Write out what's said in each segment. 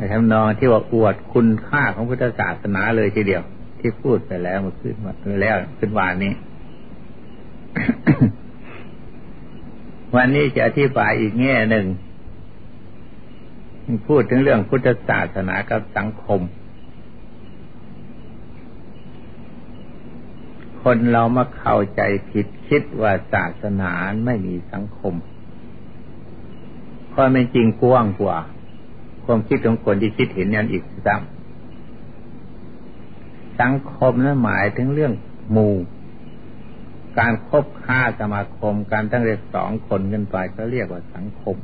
ในทำนองที่ว่าอวดคุณค่าของพุทธศาสนาเลยทีเดียว ที่พูดไปแล้วมาขึ้นมาแล้วขึ้นวานนี้ วันนี้จะอธิบายอีกแง่หนึ่ง พูดถึงเรื่องพุทธศาสนากับสังคม คนเรามาเข้าใจผิดคิดว่าศาสนาไม่มีสังคมความเป็นจริงกว้างกว่า ความคิดของคนที่คิดเห็นนั่นอีกซ้ำสังคมนั้นหมายถึงเรื่องหมู่ การคบค้าสมาคม การตั้งแต่สองคนกันไปก็เรียกว่าสังคม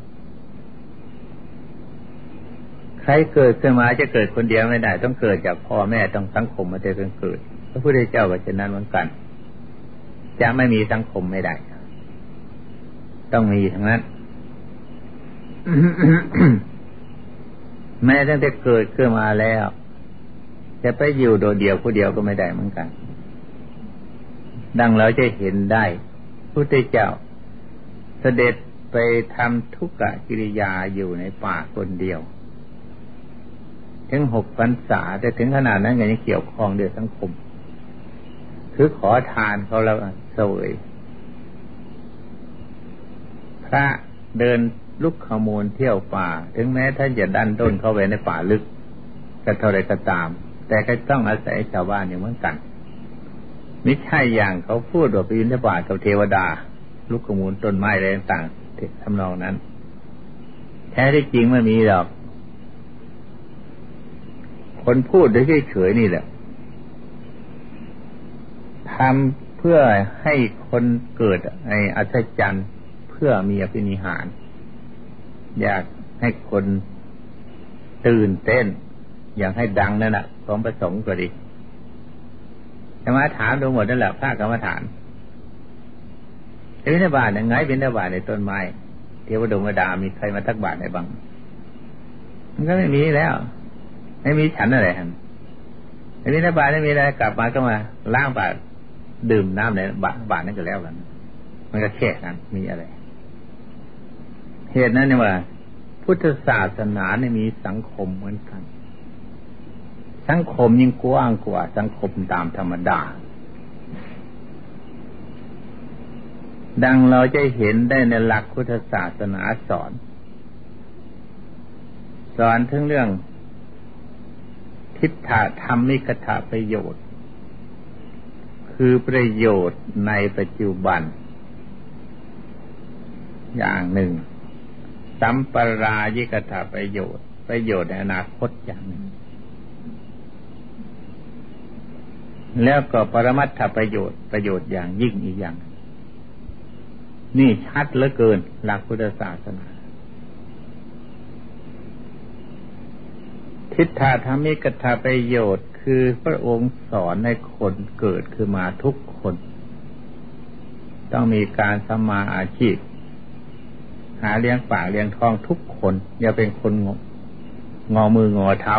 ใครเกิดขึ้นมาจะเกิดคนเดียวไม่ได้ ต้องเกิดจากพ่อแม่ต้องสังคมมาเจอเกิดพระพุทธเจ้าก็เช่นนั้นเหมือนกัน จะไม่มีสังคมไม่ได้ ต้องมีทั้งนั้น แม้ตั้งแต่เกิดขึ้นมาแล้ว จะไปอยู่โดดเดียวผู้เดียวก็ไม่ได้เหมือนกัน ดังเราจะเห็นได้พุทธเจ้า เสด็จไปทำทุกกะกิริยาอยู่ในป่าคนเดียว ถึงหกพรรษาแต่ถึงขนาดนั้นยังเกี่ยวข้องเดือดสังคม คือขอทานเขาแล้วเสวยพระเดิน ลุกขโมลเที่ยวป่า ถึงแม้ท่านจะดันต้นเข้าไปในป่าลึกก็เท่าไรก็ตาม แต่ก็ต้องอาศัยชาวบ้านอย่างเหมือนกันไม่ใช่อย่างเขาพูดว่าไปยินในป่ากับเทวดา ลุกขมูลต้นไม้อะไรต่างๆทำนองนั้น แท้ที่จริงไม่มีหรอก คนพูดโดยเฉยๆนี่แหละทำเพื่อให้คนเกิดไอ้อัศจรรย์เพื่อมีอภินิหาร อยากให้คนตื่นเต้น อยากให้ดังนั่นแหละความประสงค์ก็ดีธรรมฐานดูหมดนั่นแหละพระกรรมฐานวินาบาตยังไงวินาบาตในต้นไม้เทวดงวดามีใครมาทักบาทในบ้างมันก็ไม่มีแล้ว ไม่มีฉันอะไรฮะวินาบาตไม่มีอะไรกลับมาก็มาล้างบาตดื่มน้ำในบาตบาตนั่นก็แล้วกันมันก็แค่นั้นมีอะไร เหตุนั้นเนี่ยว่า พุทธศาสนาเนี่ยมีสังคมเหมือนกัน สังคมยิ่งกว้างกว่า สังคมตามธรรมดา ดังเราจะเห็นได้ในหลักพุทธศาสนาสอน สอนถึงเรื่องทิฏฐธรรมิกถาประโยชน์ คือประโยชน์ในปัจจุบัน อย่างหนึ่ง สัมปรายิกถาประโยชน์ ประโยชน์ในอนาคตอย่างหนึ่ง แล้วก็ปรมัตถประโยชน์ประโยชน์อย่างยิ่งอีกอย่าง นี่ชัดเหลือเกิน หลักพุทธศาสนา ทิฏฐาธรรมิกถาประโยชน์คือพระองค์สอนให้คนเกิดขึ้นมาทุกคน ต้องมีการสมาอาชีพ หาเลี้ยงปากเลี้ยงท้องทุกคน อย่าเป็นคนงงอมืองอเท้า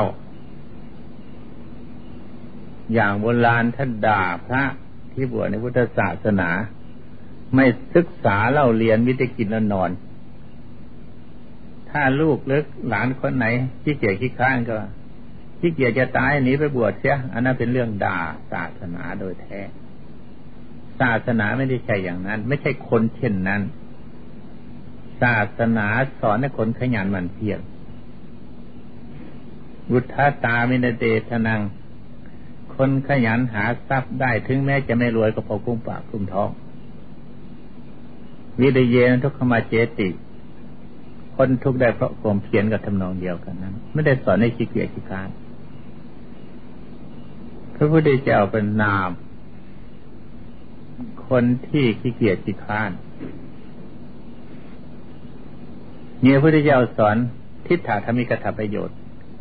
อย่างโบราณท่านด่าพระที่บวชในพุทธศาสนา ไม่ศึกษาเล่าเรียนมิได้กินแล้วนอน ถ้าลูกเล็กหลานคนไหนที่เกียจขี้ข้านก็ที่เกียจจะตายหนีไปบวชเสียอันนั้นเป็นเรื่องด่าศาสนาโดยแท้ ศาสนาไม่ได้ใช่อย่างนั้น ไม่ใช่คนเช่นนั้น ศาสนาสอนให้คนขยันหมั่นเพียรวุฒาตามินเดทนัง คนขยันหาทรัพย์ได้ถึงแม้จะไม่รวยก็พอกุ้งปากกุ้งท้อง วิเดเยนทุกขมาเจติ คนทุกได้เพราะความเพียรกับทำนองเดียวกันนั้น ไม่ได้สอนให้ขี้เกียจขี้คานพระพุทธเจ้าเป็นนาม คนที่ขี้เกียจขี้คาน เนี่ยพระพุทธเจ้าสอนทิฏฐาธรรมิกถาประโยชน์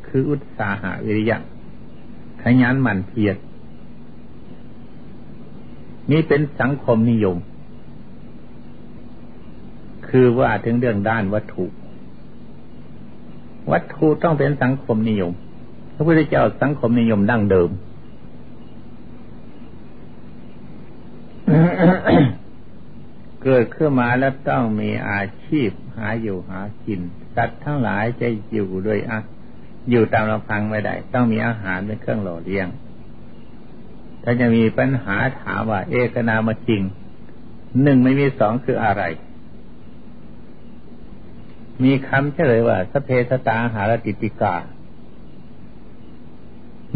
คืออุตสาหะวิริยะขยันหมั่นเพียรนี่เป็นสังคมนิยม คือว่าถึงเรื่องด้านวัตถุ วัตถุต้องเป็นสังคมนิยม พระพุทธเจ้าสังคมนิยมดั้งเดิม เกิดขึ้นมาแล้วต้องมีอาชีพหาอยู่หากิน สัตว์ทั้งหลายจะอยู่โดยอาอยู่ตามลำพังไม่ได้ ต้องมีอาหารเป็นเครื่องหล่อเลี้ยง ถ้าจะมีปัญหาถามว่า เอกนามจริงหนึ่งไม่มีสองคืออะไร มีคำเฉลยว่าสเพสตาหารติติกา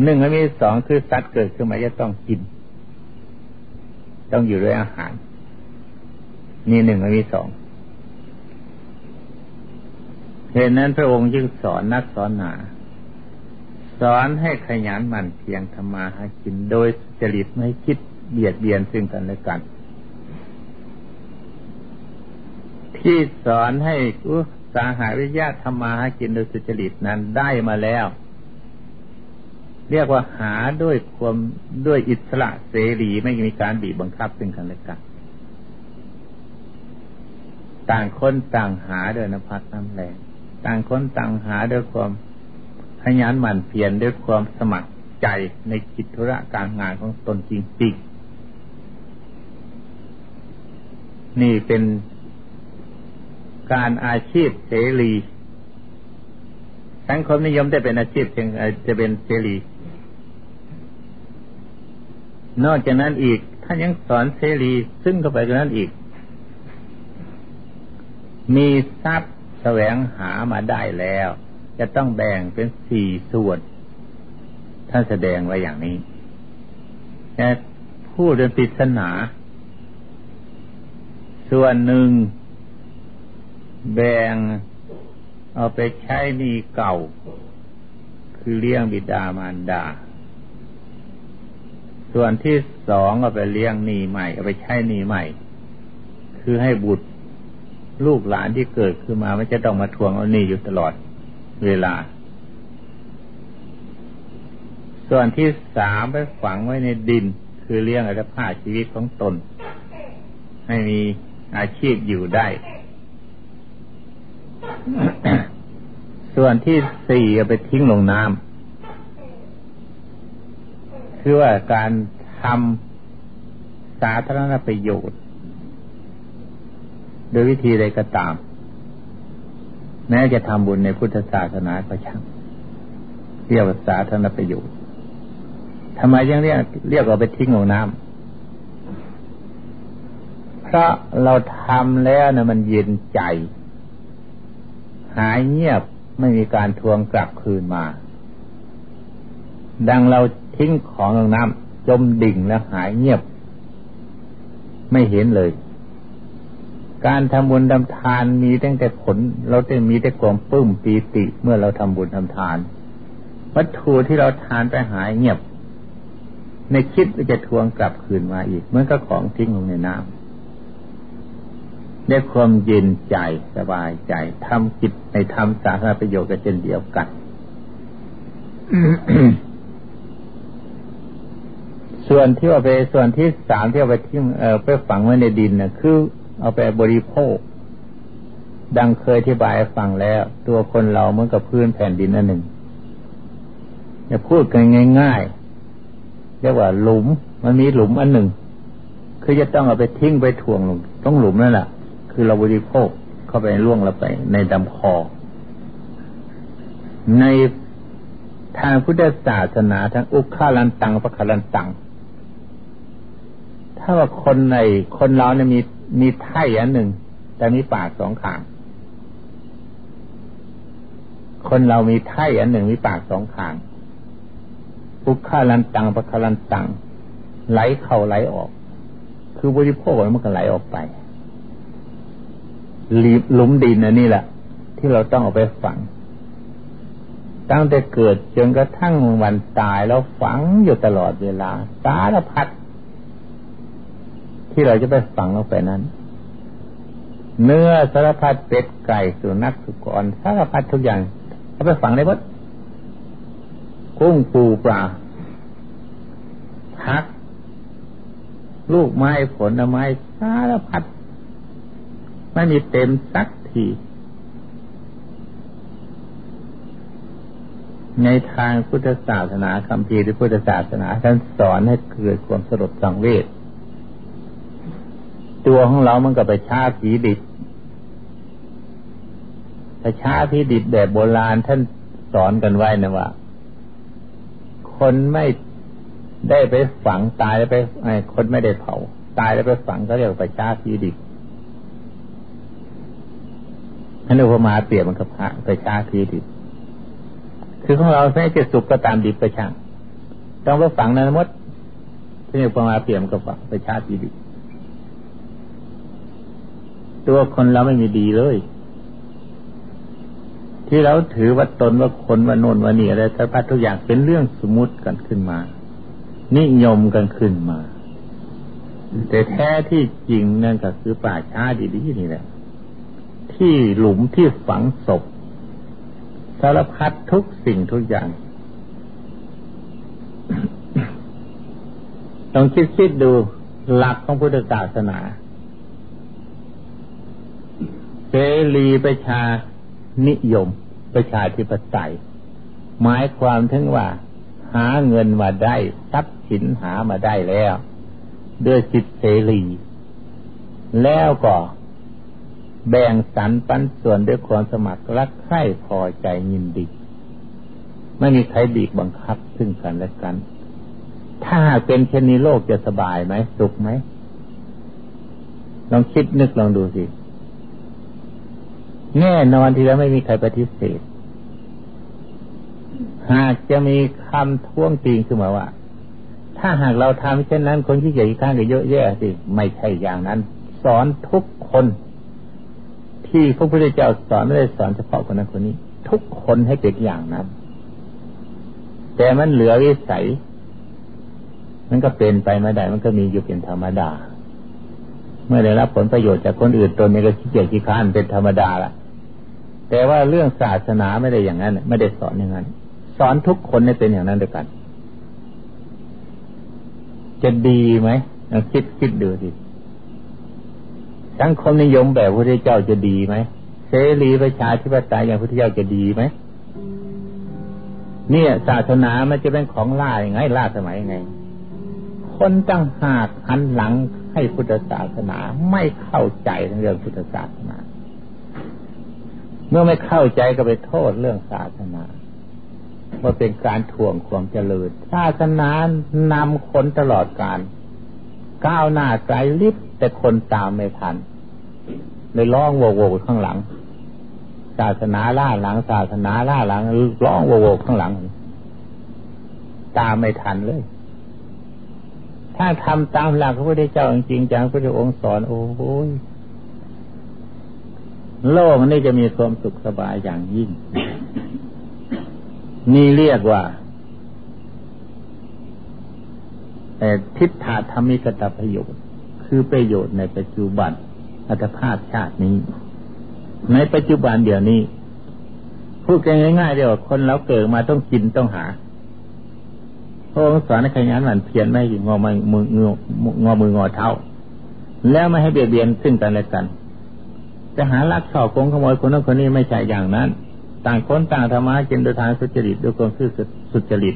หนึ่งไม่มีสองคือสัตว์เกิดขึ้นมาจะต้องกิน ต้องอยู่ด้วยอาหาร มีหนึ่งไม่มีสองเหตุนั้นพระองค์จึงสอนนักสอนหนา สอนให้ขยันหมั่นเพียงธรรมาหากินโดยจริตไม่คิดเบียดเบียนซึ่งกันและกัน ที่สอนให้อุสาหาวิญาธรรมาหากินโดยสุจริตนั้นได้มาแล้ว เรียกว่าหาด้วยความด้วยอิสระเสรีไม่มีการบีบบังคับซึ่งกันและกัน ต่างคนต่างหาด้วยน้ำพักน้ำแรงต่างคนต่างหาด้วยความขยันหมั่นเพียรด้วยความสมัครใจในกิจธุระการงานของตนจริงๆ นี่เป็นการอาชีพเสรีสังคมนิยมได้เป็นอาชีพจึงจะเป็นเสรี นอกจากนั้นอีกท่านยังสอนเสรีซึ่งเข้าไปกว่านั้นอีก มีทรัพย์แสวงหามาได้แล้ว จะต้องแบ่งเป็นสี่ส่วน ท่านแสดงไว้อย่างนี้แต่พูดเป็นปริศนา ส่วนหนึ่ง แบ่งเอาไปใช้นีเก่า คือเลี้ยงบิดามารดา ส่วนที่สองเอาไปเลี้ยงนีใหม่ เอาไปใช้นีใหม่ คือให้บุตร ลูกหลานที่เกิดขึ้นมาไม่จะต้องมาทวงเอานี่อยู่ตลอดเวลา ส่วนที่สามไปฝังไว้ในดิน คือเลี้ยงอัตภาพชีวิตของตน ให้มีอาชีพอยู่ได้ ส่วนที่สี่เอาไปทิ้งลงน้ำคือว่าการทำสาธารณประโยชน์ โดยวิธีใดก็ตาม แม้จะทำบุญในพุทธศาสนาก็ช่างเรียกว่าสาธารณประโยชน์ทำไมยังเรียกเรียกว่าไปทิ้งลงน้ำเพราะเราทำแล้วนะมันเย็นใจ หายเงียบไม่มีการทวงกลับคืนมา ดังเราทิ้งของลงน้ำจมดิ่งแล้วหายเงียบ ไม่เห็นเลย การทำบุญทำทานมีตั้งแต่ผล เราจะมีแต่ความปลื้มปีติเมื่อเราทำบุญทำทาน วัตถุที่เราทานไปหายเงียบ ในคิดว่าจะทวงกลับคืนมาอีกเหมือนกับของทิ้งลงในน้ำได้ความเย็นใจสบายใจทำจิตในทำสาธารณประโยชน์กันเช่นเดียวกันส่วนที่ว่าไปส่วนที่สามที่เอาไปทิ้งเออไปฝังไว้ในดินนะคือ เอาไปบริโภค ดังเคยที่บายฟังแล้ว ตัวคนเราเหมือนกับพื้นแผ่นดินอันหนึ่งจะพูดกันง่ายๆเรียกว่าหลุม มันมีหลุมอันหนึ่ง คือจะต้องเอาไปทิ้งไปถ่วงลงต้องหลุมนั่นแหละคือเราบริโภคเข้าไปล่วงเราไป ในดำคอ ในทางพุทธศาสนาทั้งอุคาลันตังปะคาลันตัง ถ้าว่าคนในคนเราเนี่ยมี มีไถ่อันหนึ่ง แต่มีปากสองข้าง คนเรามีไถ่อันหนึ่งมีปากสองข้างปุคาลันตังปะคาลันตัง ไหลเข้าไหลออก คือบริโภคมันก็ไหลออกไปหลุมดินอันนี้แหละที่เราต้องเอาไปฝัง ตั้งแต่เกิดจนกระทั่งวันตายแล้วฝังอยู่ตลอดเวลา สารพัด ที่เราจะไปฝังลงไปนั้น เนื้อสารพัดเป็ดไก่สุนัขสุกรสารพัดทุกอย่างเอาไปฝังในวัดกุ้งปูปลาพัก ลูกไม้ผลไม้สารพัดไม่มีเต็มสักทีในทางพุทธศาสนาคำพีหรือพุทธศาสนาท่านสอนให้เกิดความสลดสังเวช ตัวของเรามันก็ไปชาผีดิบไปชาผีดิบแบบโบราณท่านสอนกันไว้นะว่า คนไม่ได้ไปฝังตายแล้วไปคนไม่ได้เผา ตายแล้วไปฝังก็เรียกประชาชีดิบนั่นอุปมาเปรียบมันกับพระประชาชีดิบคือของเราแม้จะสุกก็ตามดิบไปช่างต้องไปฝังนั้นมดที่อุปมาเปรียบกับประชาชีดิบ ตัวคนเราไม่มีดีเลย ที่เราถือว่าตนว่าคนว่าโนนว่านี่อะไรสารพัดทุกอย่างเป็นเรื่องสมมุติกันขึ้นมา นิยมกันขึ้นมา แต่แท้ที่จริงนั่นก็คือป่าช้าดีๆนี่แหละที่หลุมที่ฝังศพสารพัดทุกสิ่งทุกอย่างต้องคิดคิดดูหลักของพุทธศาสนา เสรีประชานิยม ประชาธิปไตย หมายความถึงว่า หาเงินมาได้ทรัพย์สินหามาได้แล้ว ด้วยสิทธิเสรี แล้วก็แบ่งสรรปันส่วนด้วยความสมัครรักใคร่พอใจยินดี ไม่มีใครบีบบังคับซึ่งกันและกัน ถ้าเป็นเช่นนี้โลกจะสบายไหมสุขไหมลองคิดนึกลองดูสิ แน่นอนที่แล้วไม่มีใครปฏิเสธ หากจะมีคำท้วงติงขึ้นมาว่า ถ้าหากเราทำเช่นนั้น คนที่ใหญ่ข้างก็เยอะแยะสิไม่ใช่อย่างนั้น สอนทุกคน ที่พระพุทธเจ้าสอนไม่ได้สอนเฉพาะคนนั้นคนนี้ ทุกคนให้เป็นอย่างนั้น แต่มันเหลือวิสัย มันก็เป็นไปไม่ได้ มันก็มีอยู่เป็นธรรมดา เมื่อได้รับผลประโยชน์จากคนอื่นตนนี้ก็ขี้เกียจขี้ค้านเป็นธรรมดาละแต่ว่าเรื่องศาสนาไม่ได้อย่างนั้นไม่ได้สอนอย่างนั้น สอนทุกคนให้เป็นอย่างนั้นด้วยกัน จะดีไหมคิดคิดดูสิสังคมนิยมแบบพระเจ้าจะดีไหมเสรีประชาธิปไตยอย่างพระเจ้าจะดีไหมเนี่ย ศาสนามันจะเป็นของล่าอย่างไงล่าสมัยยังไง คนตั้งหากหันหลัง ให้พุทธศาสนาไม่เข้าใจเรื่องพุทธศาสนา เมื่อไม่เข้าใจก็ไปโทษเรื่องศาสนาว่าเป็นการถ่วงความเจริญศาสนานำคนตลอดการก้าวหน้าไกลลิบแต่คนตามไม่ทันเลยร้องโวโวข้างหลัง ศาสนาล่าหลัง ศาสนาล่าหลังร้องโวโวข้างหลัง ตามไม่ทันเลย ถ้าทำตามหลักพระพุทธเจ้าจริงๆจังพระองค์สอนโอ้โหโลกนี้จะมีความสุขสบายอย่างยิ่ง นี่เรียกว่าแต่ทิฏฐาธรรมิกตประโยชน์ คือประโยชน์ในปัจจุบันอัตภาพชาตินี้ ในปัจจุบันเดี๋ยวนี้ พูดกันง่ายๆเดียวคนเราเกิดมาต้องกินต้องหา พระองค์สอนให้ขยันหมั่นเพียรไม่งอมืององอมืองอเท้า แล้วไม่ให้เบียดเบียนซึ่งกันและกันจะหาลักชอบโกงขโมยคนนั้นคนนี้ไม่ใช่อย่างนั้น ต่างคนต่างธรรมะกินโดยทางสุจริตด้วยความซื่อสุจริต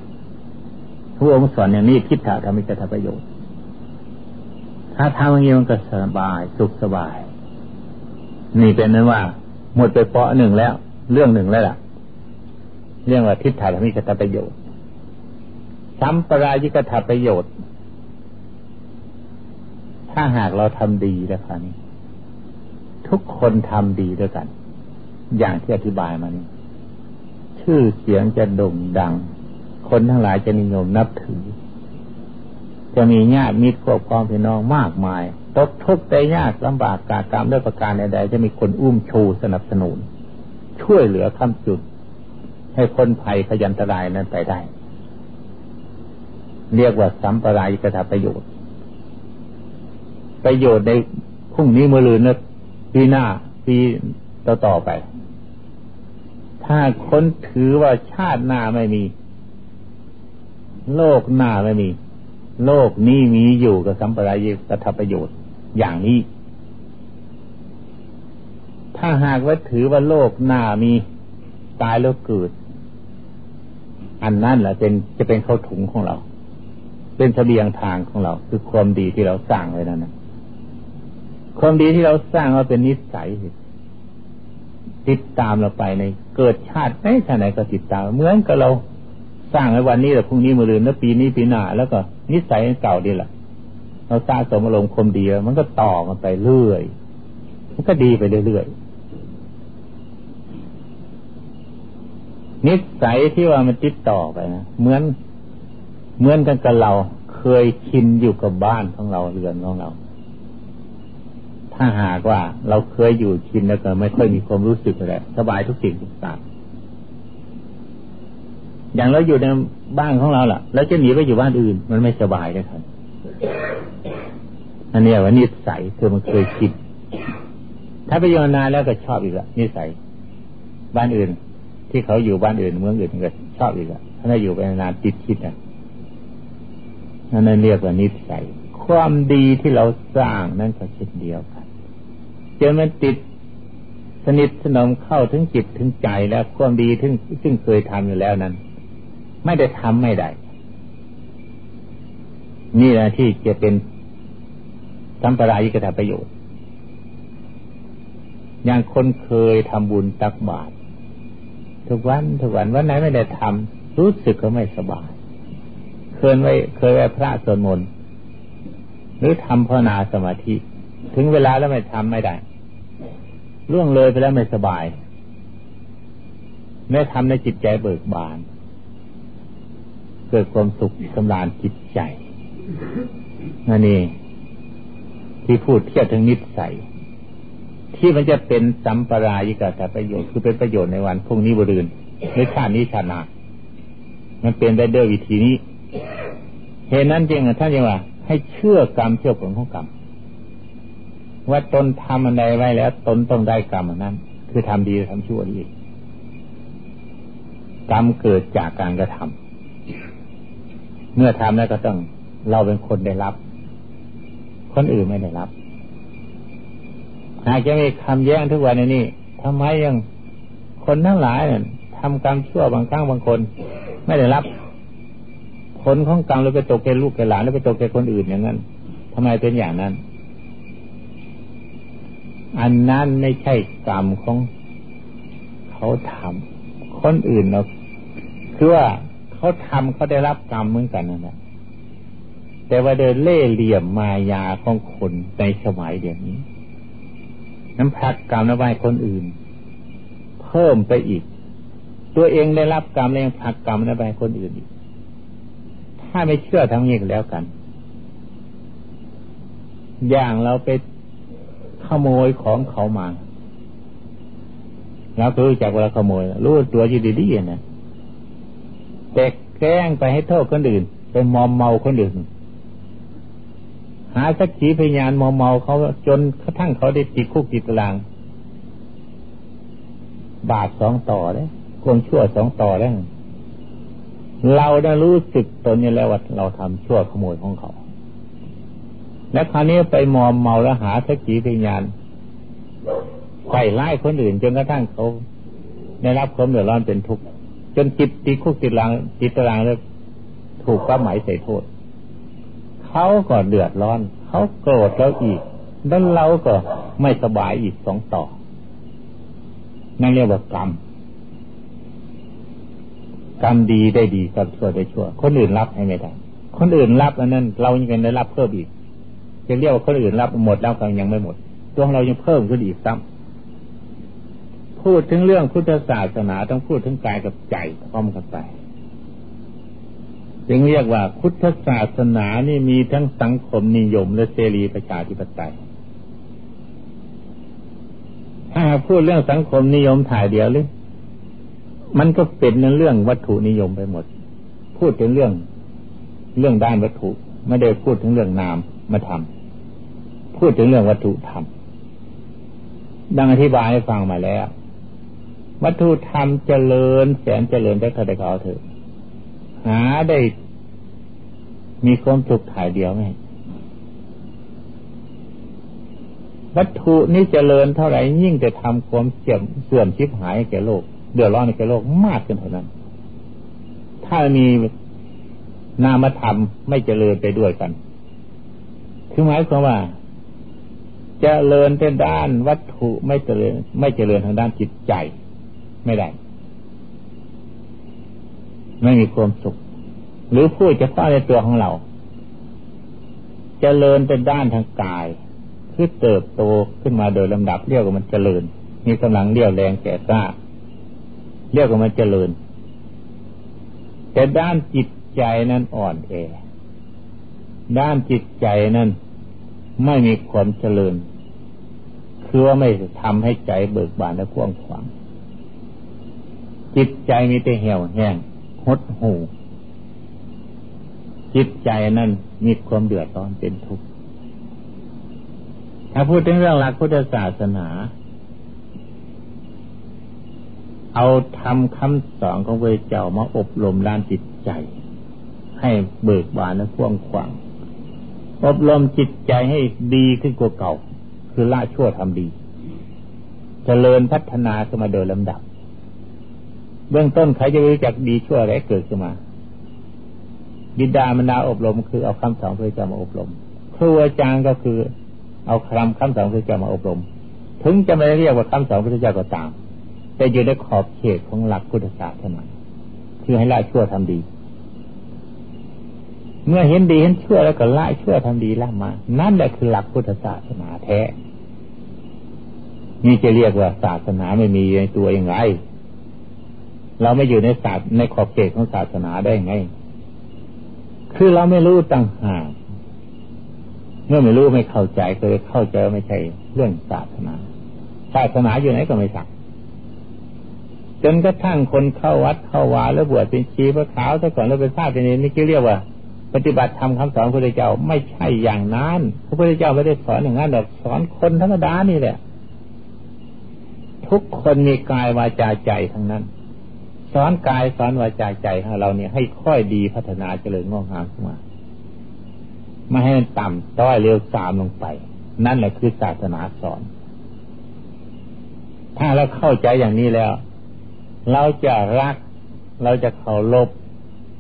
พระองค์สอนอย่างนี้คิดถาทำมิจะทำประโยชน์ถ้าทำอย่างนี้มันก็สบายสุขสบาย นี่เป็นนั้นว่า หมดไปเปาะหนึ่งแล้ว เรื่องหนึ่งแล้วล่ะ เรื่องว่าทิฏฐาธรรมิกตประโยชน์ สัมปรายิกถาประโยชน์ ถ้าหากเราทำดีแล้วคราวนี้ทุกคนทำดีด้วยกัน อย่างที่อธิบายมานี้ชื่อเสียงจะโด่งดัง คนทั้งหลายจะนิยมนับถือ จะมีญาติมิตรครอบครองพี่น้องมากมาย ตกทุกข์ใจยากลำบากกากรรมด้วยประการใดๆจะมีคนอุ้มชูสนับสนุน ช่วยเหลือคำจุด ให้คนภัยพยันตรายนั้นไปได้ เรียกว่าสัมปรายกระทาประโยชน์ ประโยชน์ในพรุ่งนี้มือลืนนะปีหน้าปีต่อต่อไป ถ้าคนถือว่าชาติหน้าไม่มี โลกหน้าไม่มี โลกนี้มีอยู่กับสัมปรายกทัประโยชน์อย่างนี้ ถ้าหากว่าถือว่าโลกหน้ามีตายแล้วเกิด อันนั้นแหละเป็นจะเป็นเข้าถุงของเรา เป็นเสบียงทางของเรา คือความดีที่เราสร้างไว้นั่นนะความดีที่เราสร้างมาเป็นนิสัยติดตามเราไปในเกิดชาติไหนชาติไหนก็ติดตาม เหมือนกับเราสร้างในวันนี้แต่พรุ่งนี้มือรืนแล้วปีนี้ปีหน้าแล้วก็นิสัยเก่าดีแหละเราสร้างสมอารมณ์คมดีมันก็ต่อกันไปเรื่อยมันก็ดีไปเรื่อยนิสัยที่ว่ามันติดต่อไปนะเหมือน เหมือนกันกับเราเคยชินอยู่กับบ้านของเราเรือนของเรา ถ้าหากว่าเราเคยอยู่ชินแล้วก็ไม่ค่อยมีความรู้สึกอะไรสบายทุกสิ่งทุกอย่างอย่างเราอยู่ในบ้านของเราล่ะ แล้วจะหนีไปอยู่บ้านอื่น มันไม่สบายนะครับอันนี้ว่านิสัยคือมันเคยคิด ถ้าไปอยู่นานแล้วก็ชอบอีกละนิสัย บ้านอื่น ที่เขาอยู่บ้านอื่นเมืองอื่นก็ชอบอีกละถ้าอยู่ไปนานติดคิดอะ นั่นเรียกว่านิสัย ความดีที่เราสร้างนั่นก็เช่นเดียวกันจนมันติดสนิทสนมเข้าถึงจิตถึงใจแล้วความดีที่ซึ่งเคยทำอยู่แล้วนั้น ไม่ได้ทำไม่ได้ นี่แหละที่จะเป็นสัมปรายิกถาประโยชน์อย่างคนเคยทำบุญตักบาตรทุกวันทุกวันวันไหนไม่ได้ทำรู้สึกก็ไม่สบาย ยไว้เคยไว้พระสวดมนต์หรือทำภาวนาสมาธิ ถึงเวลาแล้วไม่ทำไม่ได้ล่วงเลยไปแล้วไม่สบายไม่ทำในจิตใจเบิกบาน เกิดความสุขสำราญจิตใจนั่นเองที่พูดเทียบถึงนิสัย ที่มันจะเป็นสัมปรายิกาแต่ประโยชน์คือเป็นประโยชน์ในวันพรุ่งนี้บรืนในชาตินี้ชาติหน้ามันเป็นได้ด้วยวิธีนี้ เหตุนั้นจริงท่านยังว่า ให้เชื่อกรรมเชื่อผลของกรรมว่าตนทำอะไรไว้แล้ว ตนต้องได้กรรมนั้น คือทำดีทำชั่วดีกรรมเกิดจากการกระทำเมื่อทำแล้วก็ต้องเราเป็นคนได้รับ คนอื่นไม่ได้รับหากจะมีคำแย้งทุกวันนี้ทำไมยังคนทั้งหลายเนี่ยทำกรรมชั่วบางครั้งบางคน ไม่ได้รับ ผลของกรรมแล้วไปตกแก่ลูกแก่หลานแล้วไปตกแก่คนอื่นอย่างนั้นทำไมเป็นอย่างนั้น อันนั้นไม่ใช่กรรมของเขาทำคนอื่นเราคือว่าเขาทำเขาได้รับกรรมเหมือนกันนั่นแหละแต่ว่าเดินเล่เหลี่ยมมายาของคนในสมัยเดี๋ยวนี้ น้ำพักกรรมน้ำไว้คนอื่น เพิ่มไปอีก ตัวเองได้รับกรรมแล้วยังพักกรรมน้ำไว้คนอื่นอีก ถ้าไม่เชื่อทั้งนี้ก็แล้วกัน อย่างเราไปขโมยของเขามาเราก็รู้จักเวลาขโมยรู้ตัวอยู่ดีๆนะแต่แกล้งไปให้โทษคนอื่น ไปมอมเมาคนอื่น หาสักขีพยานมอมเมาเขาจนกระทั่งเขาได้ติดคุกติดตาราง บาทสองต่อเลยควงชั่วสองต่อแล้ว เราได้รู้สึกตนนี้แล้วว่าเราทำชั่วขโมยของเขา แล้วคราวนี้ไปมอมเมาแล้วหาสักขีพยานใส่ไล่คนอื่นจนกระทั่งเขาได้รับความเดือดร้อนเป็นทุกข์จนจิตติคุกติดลังจิตตารางแล้วถูกป้าหมายใส่โทษเขาก็เดือดร้อน เขาโกรธแล้วอีกแล้วเราก็ไม่สบายอีกสองต่อ นั่นเรียกว่ากรรม กรรมดีได้ดีกรรมชั่วได้ชั่ว คนอื่นรับให้ไม่ได้ คนอื่นรับอันนั้น เรายังได้รับเพิ่มอีกจะเรียกว่าคนอื่นรับหมดแล้วก็ยังไม่หมด ตัวของเรายังเพิ่มขึ้นอีกซ้ำพูดถึงเรื่องพุทธศาสนาต้องพูดถึงกายกับใจพร้อมกันไปจึงเรียกว่าพุทธศาสนานี่มีทั้งสังคมนิยม และเสรีประชาธิปไตยถ้าพูดเรื่องสังคมนิยมถ่ายเดียวเลย มันก็เป็นเรื่องวัตถุนิยมไปหมด พูดถึงเรื่องเรื่องด้านวัตถุไม่ได้พูดถึงเรื่องนามมาทำพูดถึงเรื่องวัตถุธรรมดังอธิบายให้ฟังมาแล้ว วัตถุธรรมเจริญ แสนเจริญได้เท่าใดก็เอาเถอะหาได้มีความสุขถ่ายเดียวไหมวัตถุนี้เจริญเท่าไหร่ยิ่งจะทำความเสื่อมเสื่อมชิบหายแก่โลก เดือดร้อนแก่โลกมากขึ้นเท่านั้น ถ้ามีนามธรรมไม่เจริญไปด้วยกัน คือหมายความว่าจะเริญเป็นด้านวัตถุไม่เจริญ ไม่เจริญทางด้านจิตใจไม่ได้ ไม่มีความสุข หรือพูดจะข้าในตัวของเราจเจริญเป็นด้านทางกายคือเติบโตขึ้นมาโดยลำดับเรียกว่ามันเจริญ มีกำลังเรียวแรงแก่กล้า เรียกว่ามันเจริญ แต่ด้านจิตใจนั้นอ่อนแอ ด้านจิตใจนั้นไม่มีความเจริญ คือว่าไม่ทำให้ใจเบิกบานและกว้างขวาง จิตใจมีแต่เหี่ยวแห้งหดหูจิตใจนั้นมีความเดือดร้อนเป็นทุกข์ ถ้าพูดถึงเรื่องหลักพุทธศาสนา เอาทำคำสอนของพระเจ้ามาอบรมด้านจิตใจ ให้เบิกบานและกว้างขวางอบรมจิตใจให้ดีขึ้นกว่าเก่า คือละชั่วทำดีจเจริญพัฒนาขึ้นมาโดยลำดับ เบื้องต้นใครจะรู้จักดีชั่วอะไรเกิดขึ้นมา บิดามารดาอบรม คือเอาคำสอนพระเจ้ามาอบรม ครูอาจารย์ก็คือ เอาคำคำสอนพระเจ้ามาอบรม ถึงจะไม่เรียกว่าคำสอนพระเจ้าก็ตาม แต่อยู่ในขอบเขตของหลักพุทธศาสนาคือให้ละชั่วทำดี เมื่อเห็นดีเห็นชั่วแล้วก็ละชั่วทำดีละมา นั่นแหละคือหลักพุทธศาสนาแท้ นี่จะเรียกว่าศาสนาไม่มีในตัวยังไงเราไม่อยู่ในศาสในขอบเขตของศาสนาได้ไง คือเราไม่รู้ตั้งหากเมื่อไม่รู้ไม่เข้าใจก็เลยเข้าใจว่าไม่ใช่เรื่องศาสนา ศาสนาอยู่ไหนก็ไม่สัก จนกระทั่งคนเข้าวัดเข้าวาแล้วบวชเป็นชีพระขาวแต่ก่อนเราเป็นทราบเป็นนี่นี่เรียกว่า ปฏิบัติธรรมคำสอนพระพุทธเจ้าไม่ใช่อย่างนั้นพระพุทธเจ้าไม่ได้สอนอย่างนั้นหรอกสอนคนธรรมดานี่แหละ ทุกคนมีกายวาจาใจทั้งนั้น สอนกายสอนวาจาใจของเราเนี่ยให้ค่อยดีพัฒนาเจริญงอกงามขึ้นมาไม่ให้มันต่ำต้อยเร็วสามลงไป นั่นแหละคือศาสนาสอน ถ้าเราเข้าใจอย่างนี้แล้ว เราจะรัก เราจะเคารพ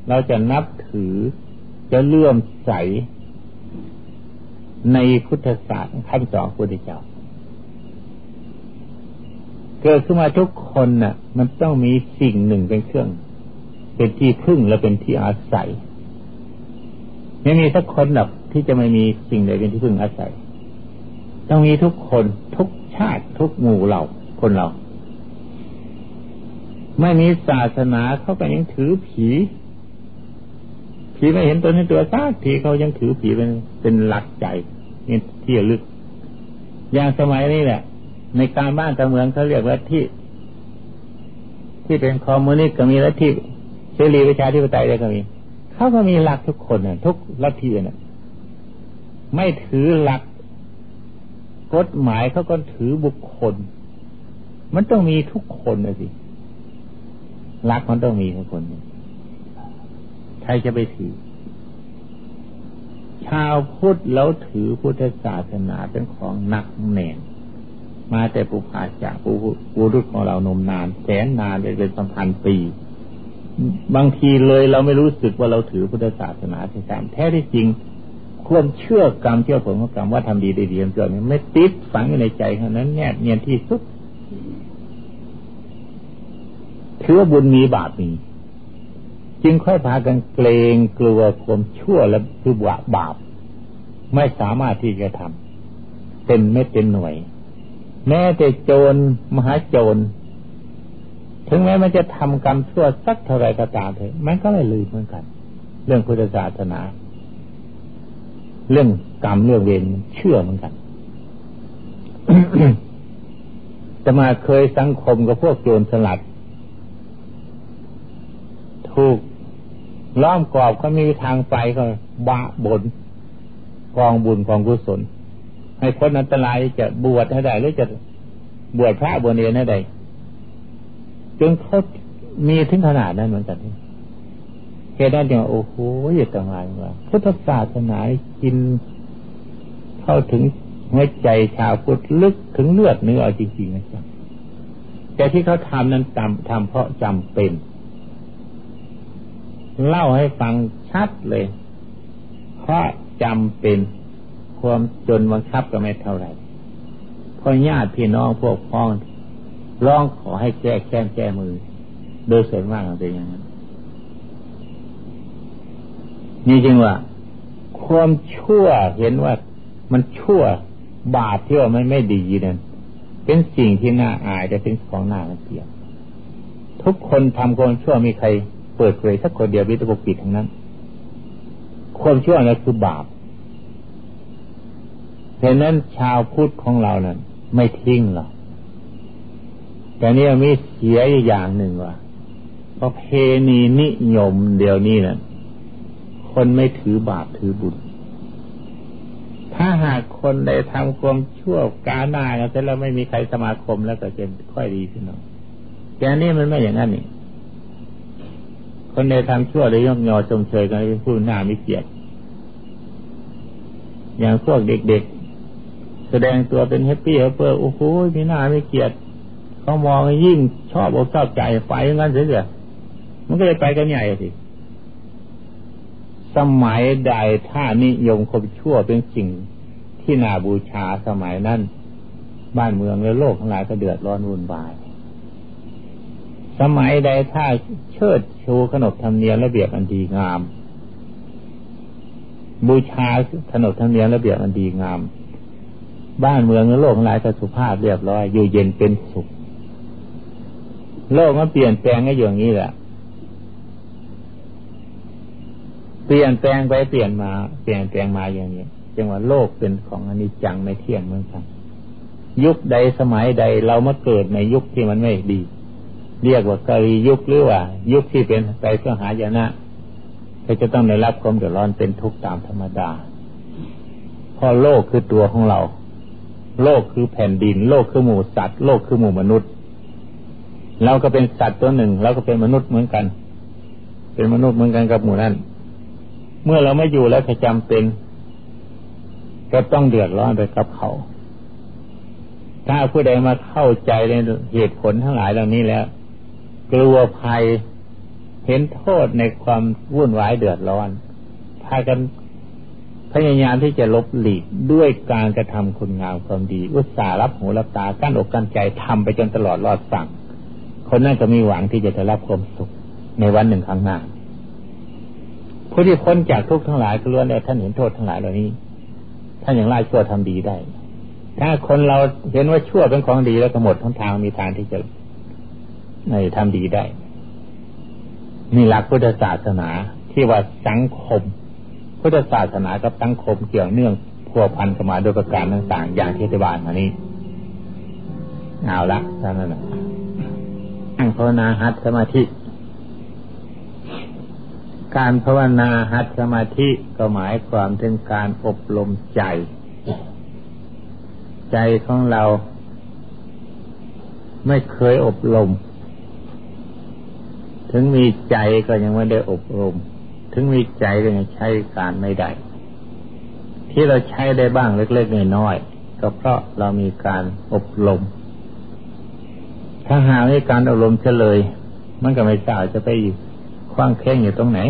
เราจะนับถือ จะเลื่อมใส ในพุทธศาสตร์คำสอนพุทธเจ้า เกิดขึ้นมาทุกคนน่ะ มันต้องมีสิ่งหนึ่งเป็นเครื่อง เป็นที่พึ่งและเป็นที่อาศัย ไม่มีสักคนหรอกที่จะไม่มีสิ่งใดเป็นที่พึ่งอาศัย ต้องมีทุกคนทุกชาติทุกหมู่เราคนเรา ไม่มีศาสนาเขาก็ยังถือผี ผีไม่เห็นตัวในตัวซากทีเขายังถือผีเป็นเป็นหลักใจนี่ที่ลึก อย่างสมัยนี้แหละ ในการบ้านตะเมืองเขาเรียกว่าที่ ที่เป็นคอมมิวนิสต์ก็มีละที่เสรีประชาธิปไตยก็มีเขาก็มีหลักทุกคนน่ะทุกลัทธิน่ะไม่ถือหลักกฎหมายเขาก็ถือบุคคล มันต้องมีทุกคนนะสิ หลักมันต้องมีทุกคนใครจะไปถือ ชาวพุทธแล้วถือพุทธศาสนาเป็นของหนักแน่น มาแต่ปุพาจากปุปุรุษของเรานมนาน แสนนานเป็นสัมพันธ์ปี บางทีเลยเราไม่รู้สึกว่าเราถือพุทธศาสนาใช่ไหมแท้ที่จริงควรเชื่อกรรมเชื่อผลของกรรมว่าทำดีได้ดีเกินไม่ติดฝังอยู่ในใจเท่านั้นแน่เนียนที่สุด ถือว่าบุญมีบาปมี จึงค่อยพากันเกรงกลัวความชั่วและคือบาบาป ไม่สามารถที่จะทำเป็นไม่เป็นหน่วย แม้แต่โจรมหาโจร ถึงแม้มันจะทำกรรมชั่วสักเท่าไรก็ตามเถอะมันก็ไม่ลืมเหมือนกัน เรื่องพุทธศาสนา เรื่องกรรมเรื่องเวรเชื่อเหมือนกันจะมาเคยสังคมกับพวกโจรสลัด ถูกล้อมกรอบก็มีทางไปก็บะบนกองบุญกองกุศล ให้พ้นอันตรายจะบวชให้ได้หรือจะบวชพระบวชเนรให้ได้จนเขามีถึงขนาดนั้นเหมือนกันเหตุนั้นจึงโอ้โหอย่าต่างไรว่าพุทธศาสนากินเข้าถึงหัวใจชาวพุทธลึกถึงเลือดเนื้อจริงๆนะจ๊ะแต่ที่เขาทำนั้นทำทำเพราะจำเป็น เล่าให้ฟังชัดเลย เพราะจำเป็นความจนบังคับก็ไม่เท่าไหร่พ่อญาติพี่น้องพวกพ้องร้องขอให้แก้แค้นแก้มือ โดยส่วนมากเป็นอย่างนั้นนี่จริงว่า ความชั่วเห็นว่ามันชั่วบาปที่ว่ามันไม่ดีนั่นเป็นสิ่งที่น่าอายแต่เป็นของน่าเกลียดทุกคนทำความชั่วมีใคร เปิดเผยสักคนเดียววิตกปิดทั้งนั้น ความชั่วนั่นคือบาปฉะนั้นชาวพุทธของเรานั้นไม่ทิ้งหรอกแต่นี่มีเสียอย่างหนึ่งว่าประเพณีนิยมเดียวนี้นะ่ะคนไม่ถือบาปถือบุญ ถ้าหากคนใดทำความชั่วกาหน้าแต่แล้วไม่มีใครสมาคมแล้วก็จะค่อยดีขึ้นเนาะแต่นี้มันไม่อย่างนั้นนี่ คนใดทำชั่วเลยยกยอชมเชยกันเป็นผู้หน้าไม่เกียรติอย่างพวกเด็กๆ แสดงตัวเป็นแฮปปี้เฮปเปอร์โอ้โหมีหน้าไม่เกียรติเขามองยิ่งชอบอกชอบใจไปงั้นเสียมันก็เลยไปกันใหญ่สิสมัยใดถ้านิยมคมชั่วเป็นสิ่งที่น่าบูชาสมัยนั้น บ้านเมืองและโลกทั้งหลายก็เดือดร้อนวุ่นวาย สมัยใดถ้าเชิดชูขนบธรรมเนียมระเบียบอันดีงาม บูชาขนบธรรมเนียมระเบียบอันดีงาม บ้านเมืองและโลกหลายก็สุภาพเรียบร้อย อยู่เย็นเป็นสุข โลกมันเปลี่ยนแปลงก็อย่างนี้แหละเปลี่ยนแปลงไปเปลี่ยนมา เปลี่ยนแปลงมาอย่างนี้จังว่าโลกเป็นของอนิจจังไม่เที่ยงเหมือนกัน ยุคใดสมัยใดเรามาเกิดในยุคที่มันไม่ดี เรียกว่ากาลียุคหรือว่า ยุคที่เป็นไปเพื่อหายนะก็จะต้องได้รับความเดือดร้อนเป็นทุกข์ตามธรรมดาเพราะโลกคือตัวของเรา โลกคือแผ่นดิน โลกคือหมู่สัตว์ โลกคือหมู่มนุษย์ เราก็เป็นสัตว์ตัวหนึ่ง เราก็เป็นมนุษย์เหมือนกัน เป็นมนุษย์เหมือนกันกับหมู่นั้น เมื่อเราไม่อยู่แล้วจะจำเป็น ก็ต้องเดือดร้อนไปกับเขา ถ้าผู้ใดมาเข้าใจในเหตุผลทั้งหลายเหล่านี้แล้ว กลัวภัย เห็นโทษในความวุ่นวายเดือดร้อน พากันพยายามที่จะลบหลีกด้วยการกระทำคุณงามความดี อุตส่าห์รับหูรับตากั้นอกกั้นใจทำไปจนตลอดรอดสั่ง คนนั้นก็มีหวังที่จะได้รับความสุขในวันหนึ่งข้างหน้าผู้ที่พ้นจากทุกข์ทั้งหลายก็ล้วนแล้วท่านเห็นโทษทั้งหลายเหล่านี้ ท่านอย่างไรชั่วทำดีได้ ถ้าคนเราเห็นว่าชั่วเป็นของดีแล้วก็หมดทั้งทางมีทางที่จะ ในทำดีได้ นี่หลักพุทธศาสนาที่ว่าสังคม พุทธศาสนากับสังคมเกี่ยวเนื่องพัวพันกันมาโดยประการต่างๆ อย่างที่อธิบายมานี้เอาละท่านนั้นนั่งภาวนาหัดสมาธิ การภาวนาหัดสมาธิก็หมายความถึงการอบรมใจ ใจของเราไม่เคยอบรม ถึงมีใจก็ยังไม่ได้อบรม ถึงมีใจก็ยังใช้การไม่ได้ ที่เราใช้ได้บ้างเล็กๆน้อยๆก็เพราะเรามีการอบรม ถ้าหาไม่การอบรมเฉลย มันก็ไม่ทราบจะไปอยู่คว้างแข้งอยู่ตรงไหน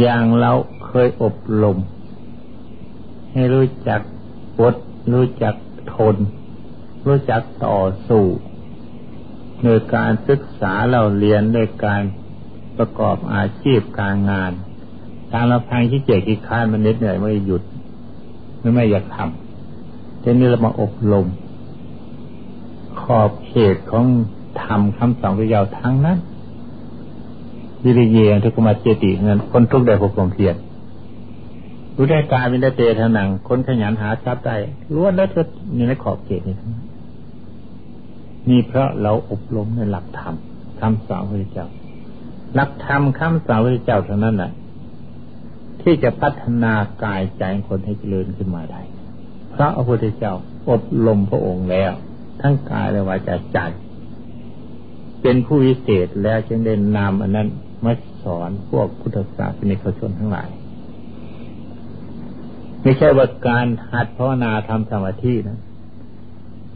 อย่างเราเคยอบรม ให้รู้จักอดรู้จักทน รู้จักต่อสู้ โดยการศึกษาเราเรียนโดยการประกอบอาชีพการงาน ตามลำพังที่เจกิค้านมันน็ดหน่อยไม่หยุดไม่ไม่อยากทำเช่นนี้เรามาอบรมขอบเขตของธรรมคำสอนพระยาทั้งนั้นวิริเยทุกขมาเจติเงินคนทุกได้พบความเพียรรู้ได้กายเป็นได้เตทนังคนขยันหาทรัพย์ได้ล้วนแล้วเธอในในขอบเขตนี้นี่ นี่เพราะเราอบรมในหลักธรรมคำสอนพระเจ้า หลักธรรมคำสอนพระเจ้าเท่านั้นแหละที่จะพัฒนากายใจคนให้เจริญขึ้นมาได้พระพระพุทธเจ้าอบรมพระองค์แล้ว ทั้งกายและวาจาใจ เป็นผู้วิเศษแล้วจึงได้นามอันนั้นมาสอนพวกพุทธศาสนิกชนทั้งหลาย ไม่ใช่ว่าการหัดภาวนาทำสมาธินะ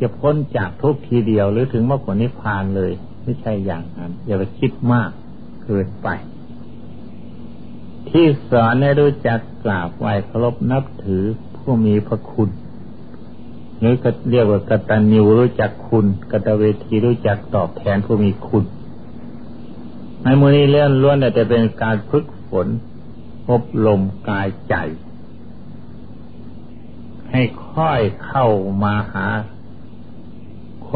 จะพ้นจากทุกทีเดียวหรือถึงมรรคผลนิพพานเลย ไม่ใช่อย่างนั้น อย่าไปคิดมากเกินไป ที่สอนให้รู้จักกราบไหว้เคารพนับถือผู้มีพระคุณ หรือก็เรียกว่ากตัญญูรู้จักคุณกตเวทีรู้จักตอบแทนผู้มีคุณ ในมือนี้เลื่อนล้วนแต่จะเป็นการฝึกฝนอบรมกายใจ ให้ค่อยเข้ามาหา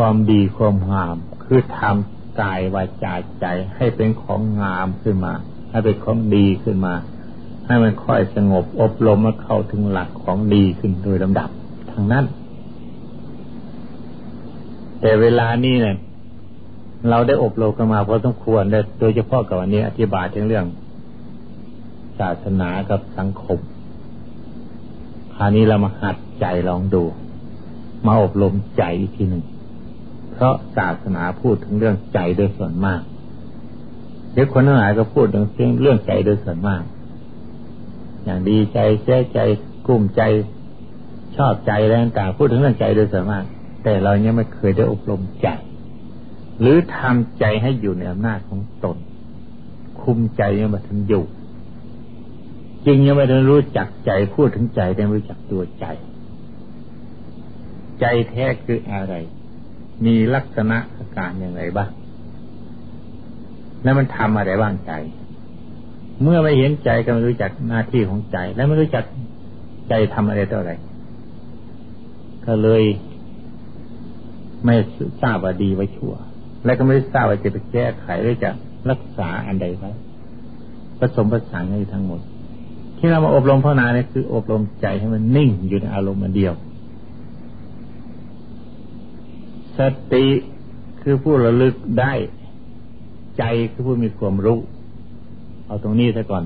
ความดีความงาม คือทำกายวาจาใจให้เป็นของงามขึ้นมา ให้เป็นของดีขึ้นมา ให้มันค่อยสงบอบรมมาเข้าถึงหลักของดีขึ้นโดยลำดับทางนั้น แต่เวลานี้เนี่ยเราได้อบรมกันมาพอสมควรโดยเฉพาะกับวันนี้อธิบายถึงเรื่อง ศาสนากับสังคมคราวนี้เรามาหัดใจลองดู มาอบรมใจอีกทีหนึ่ง เพราะศาสนาพูดถึงเรื่องใจโดยส่วนมากเด็กคนทั้งหลายก็พูดถึงเรื่องใจโดยส่วนมาก อย่างดีใจเสียใจกุ้มใจชอบใจอะไรต่างพูดถึงเรื่องใจโดยส่วนมาก แต่เรายังไม่เคยได้อบรมใจ หรือทำใจให้อยู่ในอำนาจของตน คุมใจยังมาถึงอยู่จึงยังไม่ได้รู้จักใจพูดถึงใจแต่รู้จักตัวใจ ใจแท้คืออะไร มีลักษณะอาการอย่างไรบ้าง แล้วมันทำอะไรบ้างใจ เมื่อไม่เห็นใจก็ไม่รู้จักหน้าที่ของใจ และไม่รู้จักใจทำอะไรต่ออะไร ก็เลยไม่ทราบว่าดีไว้ชั่ว และก็ไม่ทราบว่าจะไปแก้ไขหรือจะรักษาอันใดไว้ผสมผสานกันทั้งหมด ที่เรามาอบรมภาวนาเนี่ยคือ อบรมใจให้มันนิ่งอยู่ในอารมณ์มันเดียว สติคือผู้ระลึกได้ ใจคือผู้มีความรู้ เอาตรงนี้ซะก่อน